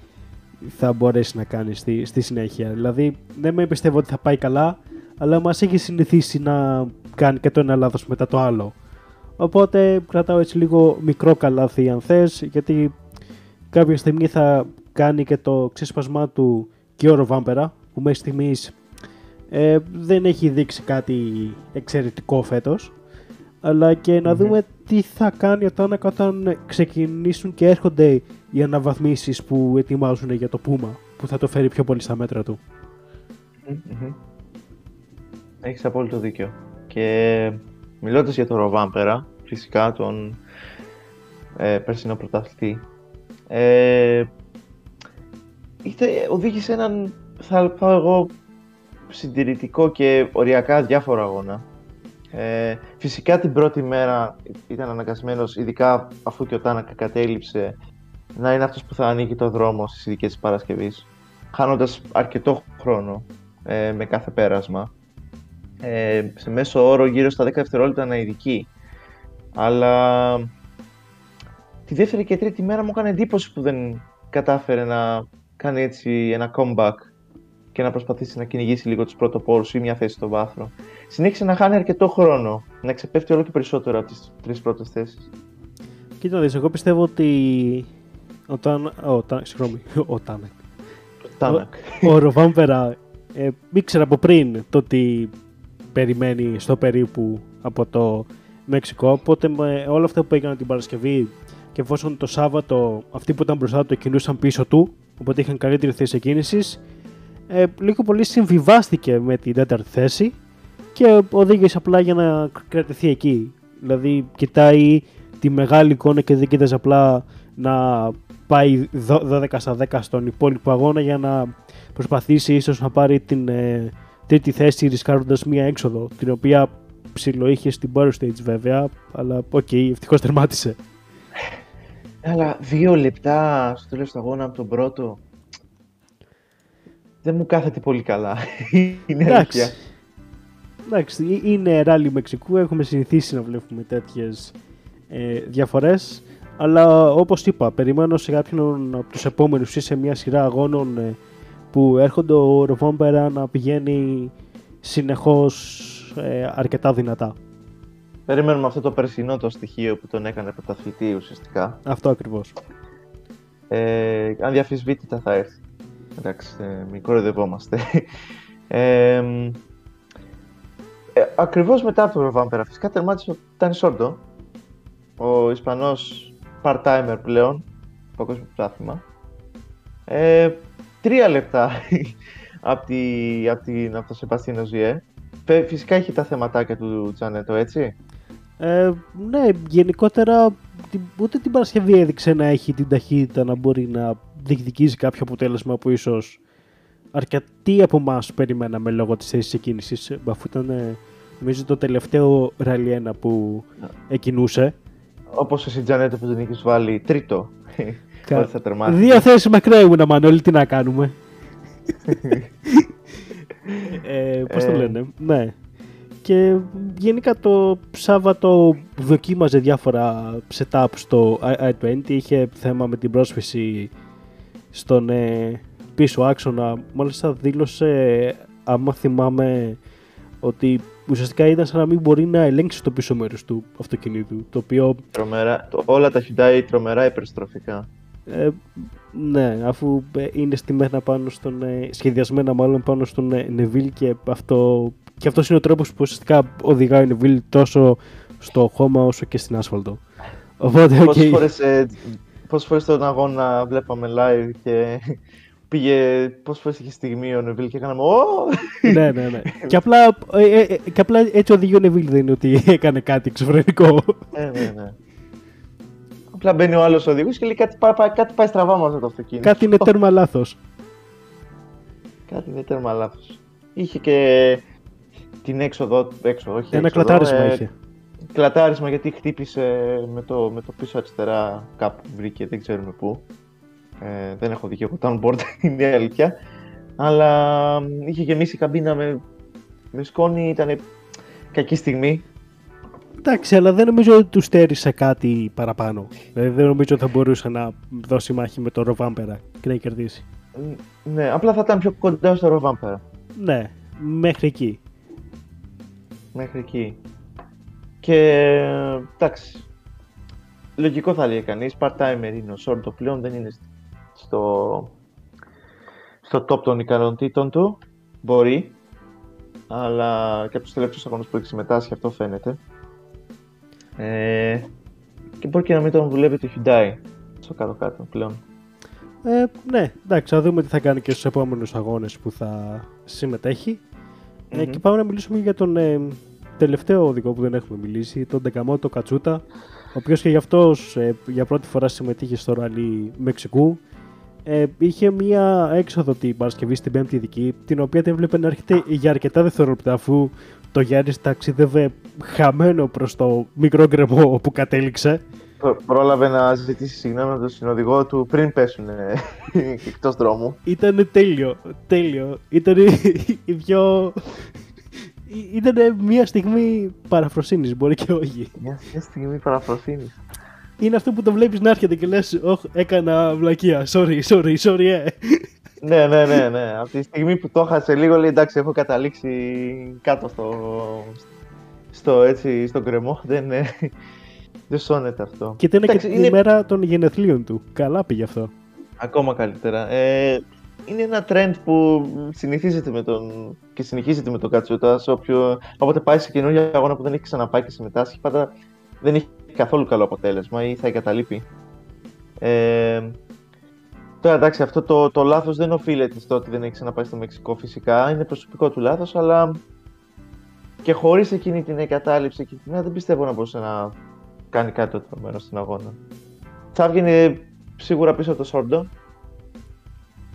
θα μπορέσει να κάνει στη, στη συνέχεια. Δηλαδή δεν με πιστεύω ότι θα πάει καλά, αλλά μας έχει συνηθίσει να κάνει και το ένα λάθος μετά το άλλο. Οπότε κρατάω έτσι λίγο μικρό καλάθι αν θες, γιατί κάποια στιγμή θα κάνει και το ξέσπασμά του και ο Ροβάμπερα, που μέχρι στιγμής ε, δεν έχει δείξει κάτι εξαιρετικό φέτος αλλά και να δούμε τι θα κάνει όταν, όταν ξεκινήσουν και έρχονται οι αναβαθμίσεις που ετοιμάζουν για το Πούμα που θα το φέρει πιο πολύ στα μέτρα του. Mm-hmm. Έχεις απόλυτο δίκιο. Και μιλώντας για τον Ροβάμπερα, φυσικά τον ε, περσινό πρωταθλητή, ε, οδήγησε έναν, θα πω εγώ, συντηρητικό και οριακά διάφορο αγώνα. Ε, φυσικά την πρώτη μέρα ήταν αναγκασμένος, ειδικά αφού και ο Τάνακας κατέληψε, να είναι αυτός που θα ανοίγει το δρόμο στις ειδικές της Παρασκευής, χάνοντας αρκετό χρόνο ε, με κάθε πέρασμα. Ε, σε μέσο όρο γύρω στα 10 δευτερόλεπτα αναειδική. Αλλά τη δεύτερη και τρίτη μέρα μου έκανε εντύπωση που δεν κατάφερε να κάνει έτσι ένα comeback και να προσπαθήσει να κυνηγήσει λίγο τους πρωτοπόρου ή μια θέση στο βάθρο. Συνέχισε να χάνει αρκετό χρόνο, να ξεπέφτει όλο και περισσότερο από τις τρεις πρώτες θέσεις. Κοίτα, δεις, εγώ πιστεύω ότι. Όταν. Ο, συγγνώμη, ο Τάνακ. Τάνακ. Ο, ο Ροβάμπερα ε, ήξερε από πριν το ότι περιμένει στο περίπου από το Μεξικό. Οπότε με όλα αυτά που έγιναν την Παρασκευή και εφόσον το Σάββατο αυτοί που ήταν μπροστά του κινούσαν πίσω του, οπότε είχαν καλύτερη θέση κίνηση, ε, λίγο πολύ συμβιβάστηκε με την τέταρτη θέση και οδήγησε απλά για να κρατηθεί εκεί. Δηλαδή κοιτάει τη μεγάλη εικόνα και δεν κοίταζε απλά να πάει 12 στα 10 στον υπόλοιπο αγώνα για να προσπαθήσει ίσως να πάρει την ε, τρίτη θέση ρισκάροντας μία έξοδο την οποία ψηλό είχε στην Power Stage βέβαια αλλά okay, okay, ευτυχώς τερμάτισε. Αλλά δύο λεπτά στο τέλος του αγώνα από τον πρώτο δεν μου κάθεται πολύ καλά. είναι Εντάξει. Εντάξει, είναι ράλι Μεξικού, έχουμε συνηθίσει να βλέπουμε τέτοιες ε, διαφορές, αλλά όπως είπα, περιμένω σε κάποιον από τους επόμενους ή σε μια σειρά αγώνων ε, που έρχονται ο Ροβόμπερα να πηγαίνει συνεχώς ε, αρκετά δυνατά. Περιμένουμε αυτό το περσινό το στοιχείο που τον έκανε πρωταθλητή ουσιαστικά. Αυτό ακριβώς. Ε, αν διαφυσβήτητα θα έρθει. Εντάξει, ε, μην κοροϊδευόμαστε. Ε, ε, ακριβώς μετά από το Vampera, φυσικά τερμάτισε ο Τάνι Σόρντο, ο Ισπανός part-timer πλέον, παγκόσμιο πρωτάθλημα. Ε, τρία λεπτά από, τη, από, την, από το Σεπαστίνο Ζιέ. Φυσικά έχει τα θεματάκια του Τζανέτο, έτσι. Ε, ναι, γενικότερα ούτε την Παρασκευή έδειξε να έχει την ταχύτητα να μπορεί να διεκδικήσει κάποιο αποτέλεσμα που ίσως αρκετοί από εμάς περιμέναμε λόγω της θέσης εκκίνησης, αφού ήταν ε, νομίζω το τελευταίο ράλι 1 που εκκινούσε. Όπως εσύ, Τζανέτο, που δεν έχεις βάλει τρίτο. Κα... θα Δύο θέσεις μακριά ήμουν, Μανώλη, τι να κάνουμε. ε, Πώς το ε. λένε, ναι. Και γενικά το Σάββατο δοκίμαζε διάφορα setup στο i20. Είχε θέμα με την πρόσφυση στον ε, πίσω άξονα. Μάλιστα δήλωσε, άμα θυμάμαι, ότι ουσιαστικά ήταν σαν να μην μπορεί να ελέγξει το πίσω μέρος του αυτοκινήτου. Το οποίο... Τρομερά, το, όλα τα Hyundai τρομερά υπερστροφικά. Ε, ναι, αφού ε, είναι στημένα πάνω στον, ε, σχεδιασμένα μάλλον πάνω στον ε, Neville και αυτό και αυτός είναι ο τρόπος που ουσιαστικά οδηγάει ο Neville τόσο στο χώμα όσο και στην άσφαλτο. Οπότε, okay. φορές πόσες φορές τον αγώνα βλέπαμε live και πήγε, πόσες φορές είχε στιγμή ο Νεβίλ και έκαναμε ναι, ναι, ναι. και, απλά, ε, ε, ε, και απλά έτσι οδηγεί ο Νεβίλ, δεν είναι ότι έκανε κάτι εξωφρενικό. ναι, ναι, ναι. Απλά μπαίνει ο άλλος οδηγός και λέει κάτι, κάτι πάει στραβά μαζί το αυτοκίνητο. Κάτι είναι τέρμα λάθος. Κάτι είναι τέρμα λάθος. Είχε και την έξοδο, έξω, όχι Ένα έξοδο, κλατάρισμα ε, είχε κλατάρισμα γιατί χτύπησε με το, με το πίσω αριστερά κάπου βρήκε, δεν ξέρουμε πού. Ε, δεν έχω δει και εγώ το board, είναι η αλήθεια. Αλλά είχε γεμίσει η καμπίνα με, με σκόνη, ήταν κακή στιγμή. Εντάξει, αλλά δεν νομίζω ότι τους στέρισε κάτι παραπάνω. Δηλαδή δεν νομίζω ότι θα μπορούσε να δώσει μάχη με τον Ροβάμπερα και να κερδίσει. Ναι, απλά θα ήταν πιο κοντά στο Ροβάμπερα. Ναι, μέχρι εκεί. Μέχρι εκεί. Και εντάξει. Λογικό θα λέει κανείς. Part-timer είναι ο Σόρντο πλέον, δεν είναι στο, στο top των ικανοτήτων του. Μπορεί. Αλλά και από τους τελευταίους αγώνες που έχει συμμετάσχει αυτό φαίνεται. Ε, και μπορεί και να μην τον δουλεύει το Hyundai στο κάτω-κάτω πλέον. Ε, ναι, εντάξει, θα δούμε τι θα κάνει και στους επόμενους αγώνες που θα συμμετέχει. Ε, και πάμε να μιλήσουμε για τον ε, τελευταίο οδηγό που δεν έχουμε μιλήσει, τον Ντεκαμότο Κατσούτα, ο οποίος και γι' αυτός ε, για πρώτη φορά συμμετείχε στο ραλί Μεξικού. Ε, είχε μία έξοδο την Παρασκευή στην πέμπτη δική, την οποία την έβλεπε να έρχεται για αρκετά δευτερόλεπτα αφού το Γιάννης ταξίδευε χαμένο προς το μικρό γκρεμό που κατέληξε. Πρόλαβε να ζητήσει συγγνώμη από τον συνοδηγό του πριν πέσουν εκτός δρόμου. Ήταν τέλειο, τέλειο. Ήταν η πιο... Ήταν μια στιγμή παραφροσύνης, μπορεί και όχι. Μια, μια στιγμή παραφροσύνης. Είναι αυτό που το βλέπεις να έρχεται και λες «Ωχ, έκανα βλακεία, sorry, sorry, sorry, ε». ναι, ναι, ναι, ναι. Από τη στιγμή που το έχασε λίγο, λέει εντάξει, έχω καταλήξει κάτω στο, στο, έτσι, στο κρεμό. Δεν, δεν σώνεται αυτό. Και ήταν και είναι... η μέρα των γενεθλίων του. Καλά πήγε αυτό. Ακόμα καλύτερα. Ε, είναι ένα trend που συνηθίζεται με τον... και συνεχίζεται με τον Κατσούτα. Όποιο... Όποτε πάει σε καινούργια αγώνα που δεν έχει ξαναπάει και συμμετάσχει, πάντα δεν έχει καθόλου καλό αποτέλεσμα ή θα εγκαταλείπει. Ε, Τώρα εντάξει, αυτό το, το λάθος δεν οφείλεται στο ότι δεν έχει ξαναπάει στο Μεξικό φυσικά. Είναι προσωπικό του λάθος, αλλά και χωρίς εκείνη την εγκατάλειψη και την δεν πιστεύω να μπορούσε να κάνει κάτι το τρομερό στην αγώνα. Θα έβγαινε σίγουρα πίσω από το Σόρντο.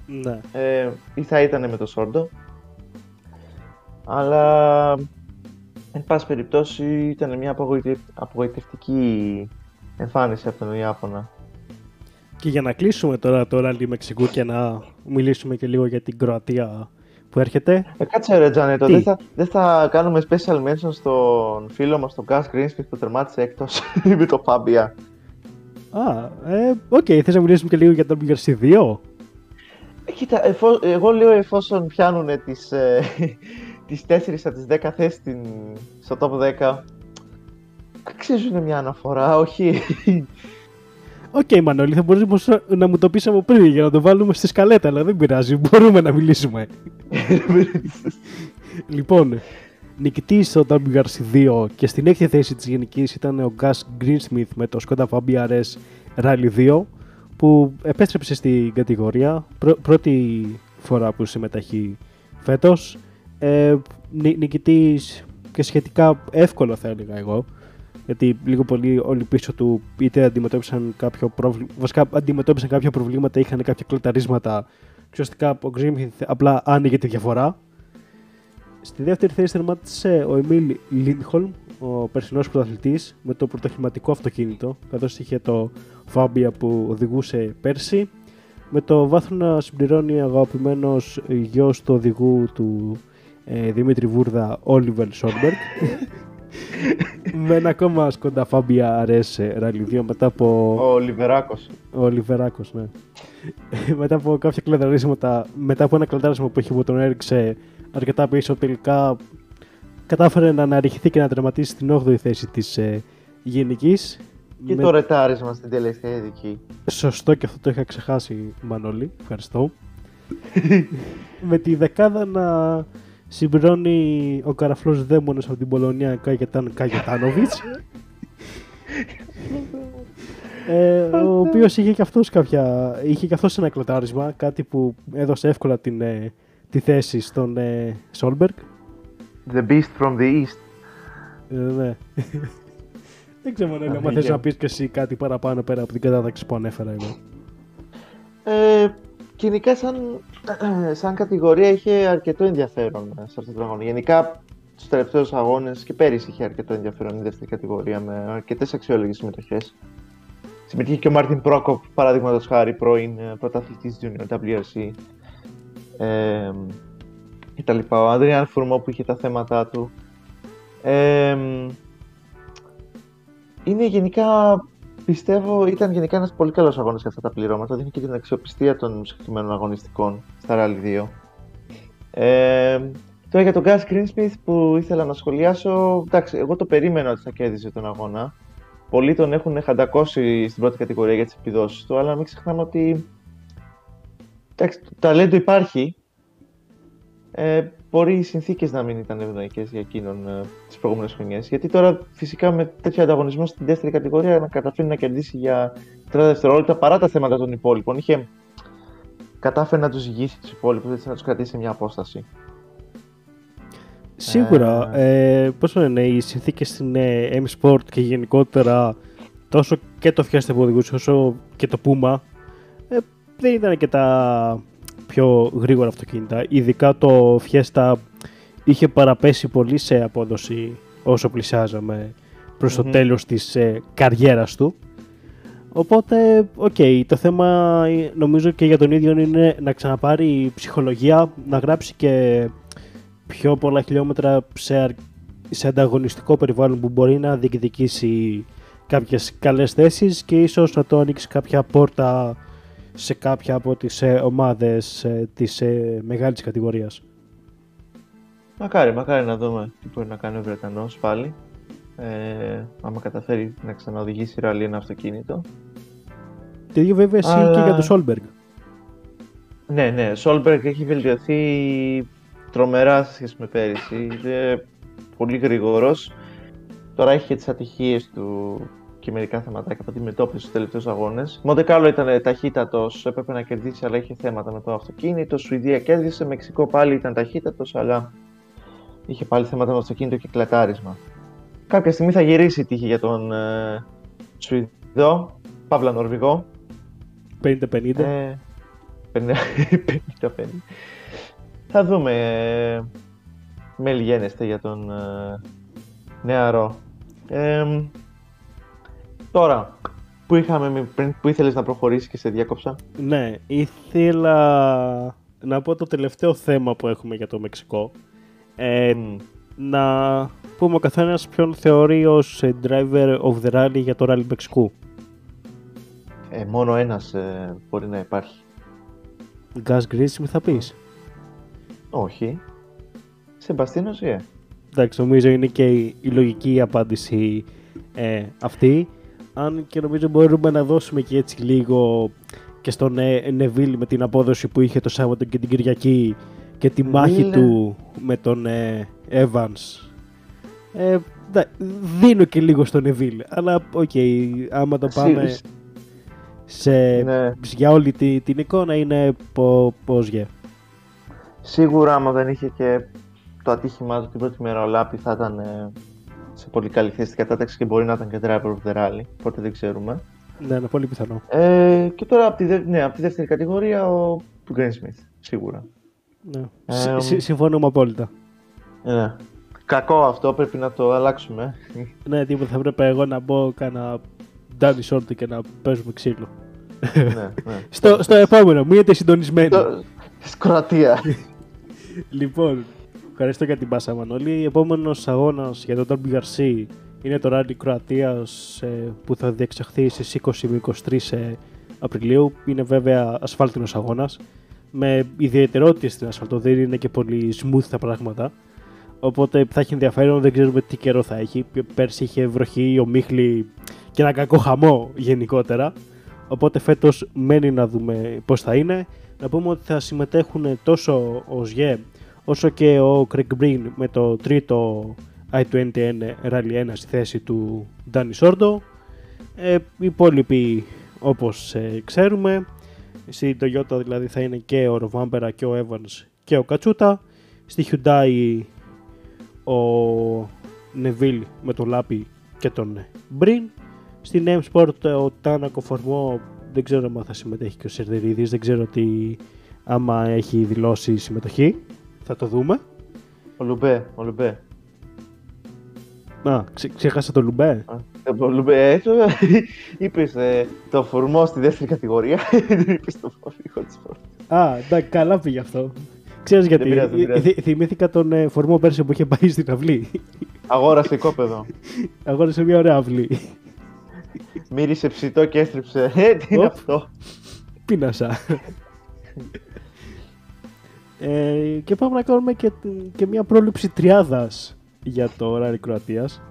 Ναι. Ε, ή θα ήταν με το Σόρντο. Αλλά εν πάση περιπτώσει ήταν μια απογοητευτική εμφάνιση από τον Ιάπωνα. Και για να κλείσουμε τώρα το ράλι Μεξικού και να μιλήσουμε και λίγο για την Κροατία που έρχεται. Ε, κάτσε ρε Τζανέτο, δεν θα, δεν θα κάνουμε special mention στον φίλο μας τον Gus Greensmith που τερμάτισε έκτος με το Φάμπια. Α, ε, okay, okay, θες να μιλήσουμε και λίγο για τον WRC2? Ε, κοίτα, εφο, εγώ λέω εφόσον πιάνουν τις, ε, τις 4 από τις 10 θέσεις στο top 10, αξίζουν μια αναφορά, όχι Okay, okay, Μανώλη, θα μπορούσες να μου το πεις από πριν για να το βάλουμε στη σκαλέτα, αλλά δεν πειράζει. Μπορούμε να μιλήσουμε. λοιπόν, νικητή στο WRC2 και στην έκτη θέση της γενικής ήταν ο Gus Greensmith με το Skoda Fabia RS Rally 2 που επέστρεψε στην κατηγορία πρώτη φορά που συμμεταχεί φέτος ε, νικητής και σχετικά εύκολο θα έλεγα εγώ γιατί λίγο πολύ όλοι πίσω του είτε αντιμετώπισαν κάποιο πρόβλημα, βασικά αντιμετώπισαν κάποια προβλήματα, είχαν κάποια κλεταρίσματα. Ουσιαστικά ο Γκρίμιθ απλά άνοιγε τη διαφορά. Στη δεύτερη θέση θερμάτισε ο Εμίλ Λίντχολμ, ο περσινός πρωταθλητής, με το πρωτοχηματικό αυτοκίνητο, καθώς είχε το Φάμπια που οδηγούσε πέρσι. Με το βάθρο να συμπληρώνει αγαπημένος γιος του οδηγού του ε, Δημήτρη Βούρδα, Όλιβερ Σόρμπεργκ. με ένα ακόμα σκοντά φάμπια αρέσει ραλιδίο μετά από. Ο Λιβεράκος. Ο Λιβεράκος, ναι. μετά από κάποια κλαδαρίσματα, μετά από ένα κλαδάρισμα που είχε που τον έριξε αρκετά πίσω, τελικά κατάφερε να αναρριχθεί και να τερματίσει στην 8η θέση της ε, γενικής. Και με... το ρετάρισμα στην τελευταία ειδική. Σωστό και αυτό το είχα ξεχάσει, Μανώλη. Ευχαριστώ. με τη δεκάδα να συμπληρώνει ο καραφλός δαίμονας από την Πολωνία Καγετάν Καγετάνοβιτς ε, ο οποίος είχε και αυτός κάποια, είχε και αυτός ένα κλατάρισμα, κάτι που έδωσε εύκολα την, ε, τη θέση στον ε, Σόλμπεργκ. The Beast from the East. Ε, ναι. Δεν ξέρω αν θες να πεις και εσύ κάτι παραπάνω πέρα από την κατάταξη που ανέφερα εγώ. Ε, γενικά σαν, σαν κατηγορία είχε αρκετό ενδιαφέρον σε αυτό το αγώνα. Γενικά στους τελευταίους αγώνες και πέρυσι είχε αρκετό ενδιαφέρον η δεύτερη κατηγορία με αρκετές αξιόλογες συμμετοχές. Συμμετείχε και ο Μάρτιν Πρόκοπ, παραδείγματος χάρη, πρώην ε, πρωταθλητής Junior WRC. Ε, και τα λοιπά. Ο Ανδριάν Φουρμό που είχε τα θέματα του. Ε, είναι γενικά, πιστεύω, ήταν γενικά ένας πολύ καλός αγώνας για αυτά τα πληρώματα. Δίνει και την αξιοπιστία των συγκεκριμένων αγωνιστικών στα Rally 2. Ε, τώρα για τον Gus Greensmith που ήθελα να σχολιάσω, εντάξει, εγώ το περίμενα ότι θα κέρδιζε τον αγώνα. Πολλοί τον έχουν χαντακώσει στην πρώτη κατηγορία για τις επιδόσεις του, αλλά μην ξεχνάμε ότι εντάξει, το ταλέντο υπάρχει. Ε, μπορεί οι συνθήκες να μην ήταν ευνοϊκές για εκείνον ε, τις προηγούμενες χρονιές. Γιατί τώρα φυσικά με τέτοιο ανταγωνισμό στην δεύτερη κατηγορία να καταφέρει να κερδίσει για 30 δευτερόλεπτα παρά τα θέματα των υπόλοιπων. Είχε κατάφερε να τους ζυγίσει τους υπόλοιπους, έτσι να τους κρατήσει σε μια απόσταση. Σίγουρα. Ε, πώς λένε, οι συνθήκες στην ε, M-Sport και γενικότερα τόσο και το Fiesta που όσο και το Puma ε, δεν ήταν και τα πιο γρήγορα αυτοκίνητα. Ειδικά το Fiesta είχε παραπέσει πολύ σε απόδοση όσο πλησιάζαμε προς το τέλος της ε, καριέρας του. Οπότε, οκ, το θέμα ε, νομίζω και για τον ίδιο είναι να ξαναπάρει ψυχολογία, να γράψει και πιο πολλά χιλιόμετρα σε, σε ανταγωνιστικό περιβάλλον που μπορεί να διεκδικήσει κάποιες καλές θέσεις και ίσως να το ανοίξει κάποια πόρτα σε κάποια από τις ε, ομάδες ε, της ε, μεγάλης κατηγορίας. Μακάρι, μακάρι να δούμε τι μπορεί να κάνει ο Βρετανός πάλι. Ε, άμα καταφέρει να ξαναοδηγήσει Rally ένα αυτοκίνητο. Το ίδιο βέβαια Αλλά... και για τον Σόλμπεργκ. Ναι, ναι, ο Σόλμπεργκ έχει βελτιωθεί τρομερά σε σχέση με πέρυσι. Είναι πολύ γρήγορος. Τώρα έχει και τις ατυχίες του και μερικά θεματάκια που αντιμετώπισε στους τελευταίους αγώνες. Μόντε Κάρλο ήταν ταχύτατος, έπρεπε να κερδίσει, αλλά είχε θέματα με το αυτοκίνητο. Σουηδία κέρδισε, Μεξικό πάλι ήταν ταχύτατος, αλλά είχε πάλι θέματα με το αυτοκίνητο και κλατάρισμα. Κάποια στιγμή θα γυρίσει η τύχη για τον ε, Σουηδό, Παύλα Νορβηγό. 50-50. Ε, 50-50. Θα δούμε. Ε, με για τον ε, νεαρό. Ε, Τώρα, που είχαμε πριν, που ήθελες να προχωρήσεις και σε διάκοψα. Ναι, ήθελα να πω το τελευταίο θέμα που έχουμε για το Μεξικό. Ε, Να πούμε ο καθένας ποιον θεωρεί ως ε, driver of the rally για το rally Μεξικού. Ε, μόνο ένας ε, μπορεί να υπάρχει. Gas Grism θα πεις; Όχι. Σεμπαστίνος Ζιέ. Εντάξει, νομίζω είναι και η, η λογική απάντηση ε, αυτή αν και νομίζω μπορούμε να δώσουμε και έτσι λίγο και στον Νεβίλ με την απόδοση που είχε το Σάββατο και την Κυριακή και τη μάχη του με τον ε, Evans. Ε, δίνω και λίγο στον Νεβίλ, αλλά OK, okay, άμα το πάμε σε, ναι. για όλη την, την εικόνα είναι πώς γε. Σίγουρα άμα δεν είχε και το ατύχημά του την πρώτη μέρα ο Λάπη θα ήταν ε, σε πολύ καλή θέση στην κατάταξη και μπορεί να ήταν και driver of the rally, οπότε δεν ξέρουμε. Ναι, είναι πολύ πιθανό. Ε, και τώρα από τη, ναι, από τη δεύτερη κατηγορία ο του Smith, σίγουρα. Ναι. Ε, συμφωνούμε απόλυτα. Ναι. Κακό αυτό, πρέπει να το αλλάξουμε. ναι, τίποτα, θα έπρεπε εγώ να μπω κάνα Danny Short και να παίζουμε ξύλο. ναι, ναι. στο, στο επόμενο, μείνετε συντονισμένοι. Στην Κροατία. λοιπόν, Ευχαριστώ για την πάσα Μανώλη. Επόμενος αγώνας για τον Derby Garcia είναι το Rally Κροατίας ε, που θα διεξαχθεί στις 20 με 23 ε, Απριλίου. Είναι βέβαια ασφάλτινος αγώνας. Με ιδιαιτερότητες στην ασφαλτό, δεν είναι και πολύ smooth τα πράγματα. Οπότε θα έχει ενδιαφέρον, δεν ξέρουμε τι καιρό θα έχει. Πέρσι είχε βροχή, ομίχλη και ένα κακό χαμό γενικότερα. Οπότε φέτος μένει να δούμε πώς θα είναι. Να πούμε ότι θα συμμετέχουν τόσο ο ΣΓΕ όσο και ο Craig Breen με το τρίτο i20N Rally 1 στη θέση του Danny Sordo. Ε, οι υπόλοιποι όπως ε, ξέρουμε, στη Toyota δηλαδή θα είναι και ο Rovambera και ο Evans και ο Κατσούτα. Στη Hyundai ο Neville με τον Λάπη και τον Μπριν. Στην M Sport ο Τάνακο Φορμό δεν ξέρω αν θα συμμετέχει και ο Σερδερίδης, δεν ξέρω τι άμα έχει δηλώσει συμμετοχή. Θα το δούμε. Ο Λουμπέ, ο Λουμπέ. Α, ξε, ξέχασα το Λουμπέ. Ο Λουμπέ, ε, είπες ε, το φορμό στη δεύτερη κατηγορία, είπες το φορμό της Α, εντάξει, καλά πήγε αυτό. Ξέρεις γιατί, πειράζει, θυμήθηκα τον ε, φορμό πέρσι που είχε πάει στην αυλή. Αγόρασε κόπεδο. Αγόρασε μια ωραία αυλή. Μύρισε ψητό και έστριψε. Ε, τι είναι Οπ. αυτό; Πίνασα. Ε, και πάμε να κάνουμε και, και μια πρόληψη τριάδας για το Ράλι Κροατίας.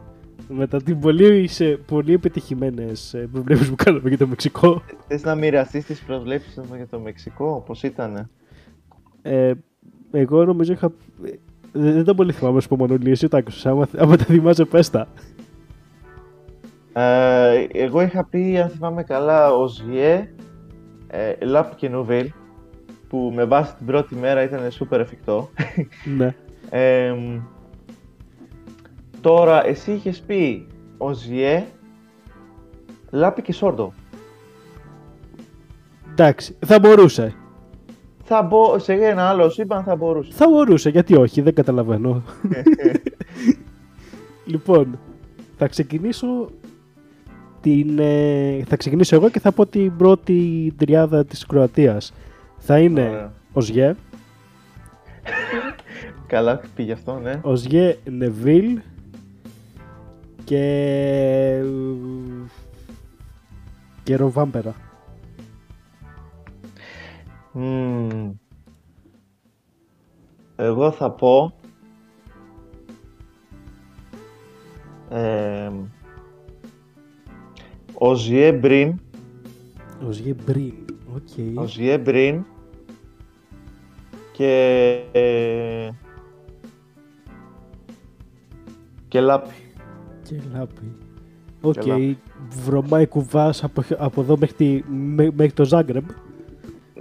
Μετά την πολύ, σε πολύ επιτυχημένες ε, προβλέψεις που κάναμε για το Μεξικό. Θες να μοιραστείς τις προβλέψεις μας για το Μεξικό, πώς ήτανε; Ε, εγώ νομίζω είχα... ε, Δεν, δεν τα πολύ θυμάμαι σου πω μόνο εσύ τα άκουσες. Άμα, άμα τα θυμάσαι πες τα. Ε, εγώ είχα πει, αν θυμάμαι καλά, ο Ζιέ, ε, Λαπ και Νουβίλ, που με βάση την πρώτη μέρα ήταν super εφικτό. ναι. Ε, τώρα, εσύ είχες πει ο Ζιέ, Λάπη και Σόρντο. Εντάξει, θα μπορούσε. Θα μπω σε ένα άλλο σύμπαν θα μπορούσε. Θα μπορούσε, γιατί όχι, δεν καταλαβαίνω. λοιπόν, θα ξεκινήσω την, ε, θα ξεκινήσω εγώ και θα πω την πρώτη τριάδα της Κροατίας. Θα είναι Ωραία. ο Ζιέ, Καλά πήγε αυτό, ναι. ο Ζιέ Νεβίλ και... και Ροβάμπερα. Μμμ. Εγώ θα πω... Ε, ο Ζιέ Μπριν, Ο Ζιέ Μπριν, οκ. ο Ζιέ Μπριν και... ε, και Λάπη. Και λάπη. Οκ, Και Λάπη. βρωμάει κουβάς από, από εδώ μέχρι, τη- μέ- μέχρι το Ζάγκρεμπ.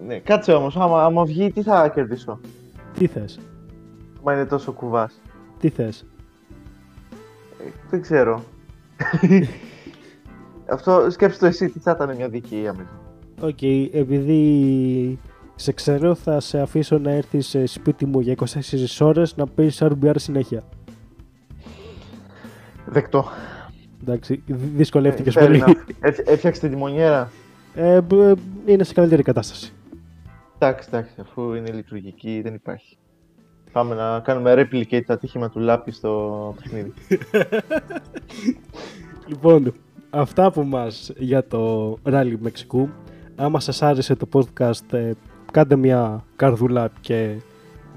Ναι, κάτσε όμως, άμα, άμα βγει τι θα κερδίσω, Τι θες, άμα είναι τόσο κουβάς. τι θες; Ε, δεν ξέρω. Αυτό σκέψου το εσύ, τι θα ήταν μια δική άμυνα. Οκ, επειδή σε ξέρω θα σε αφήσω να έρθεις σε σπίτι μου για 24 ώρες να παίζεις RBR συνέχεια. Δεκτό. Εντάξει, δυ- δυσκολεύτηκες Ε, fair πολύ. enough. Έφ- Έφτιαξε την τιμονιέρα. Ε, μπ- ε, είναι σε καλύτερη κατάσταση. Εντάξει, εντάξει, αφού είναι λειτουργική δεν υπάρχει. Πάμε να κάνουμε replicate το ατύχημα του Λάπη στο παιχνίδι. Λοιπόν, αυτά από μας για το Rally Μεξικού. Άμα σας άρεσε το podcast, ε, κάντε μια καρδούλα και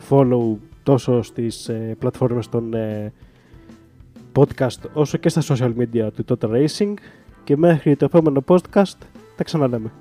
follow τόσο στις ε, πλατφόρμες των ε, podcast όσο και στα social media του Total Racing και μέχρι το επόμενο podcast τα ξαναλέμε.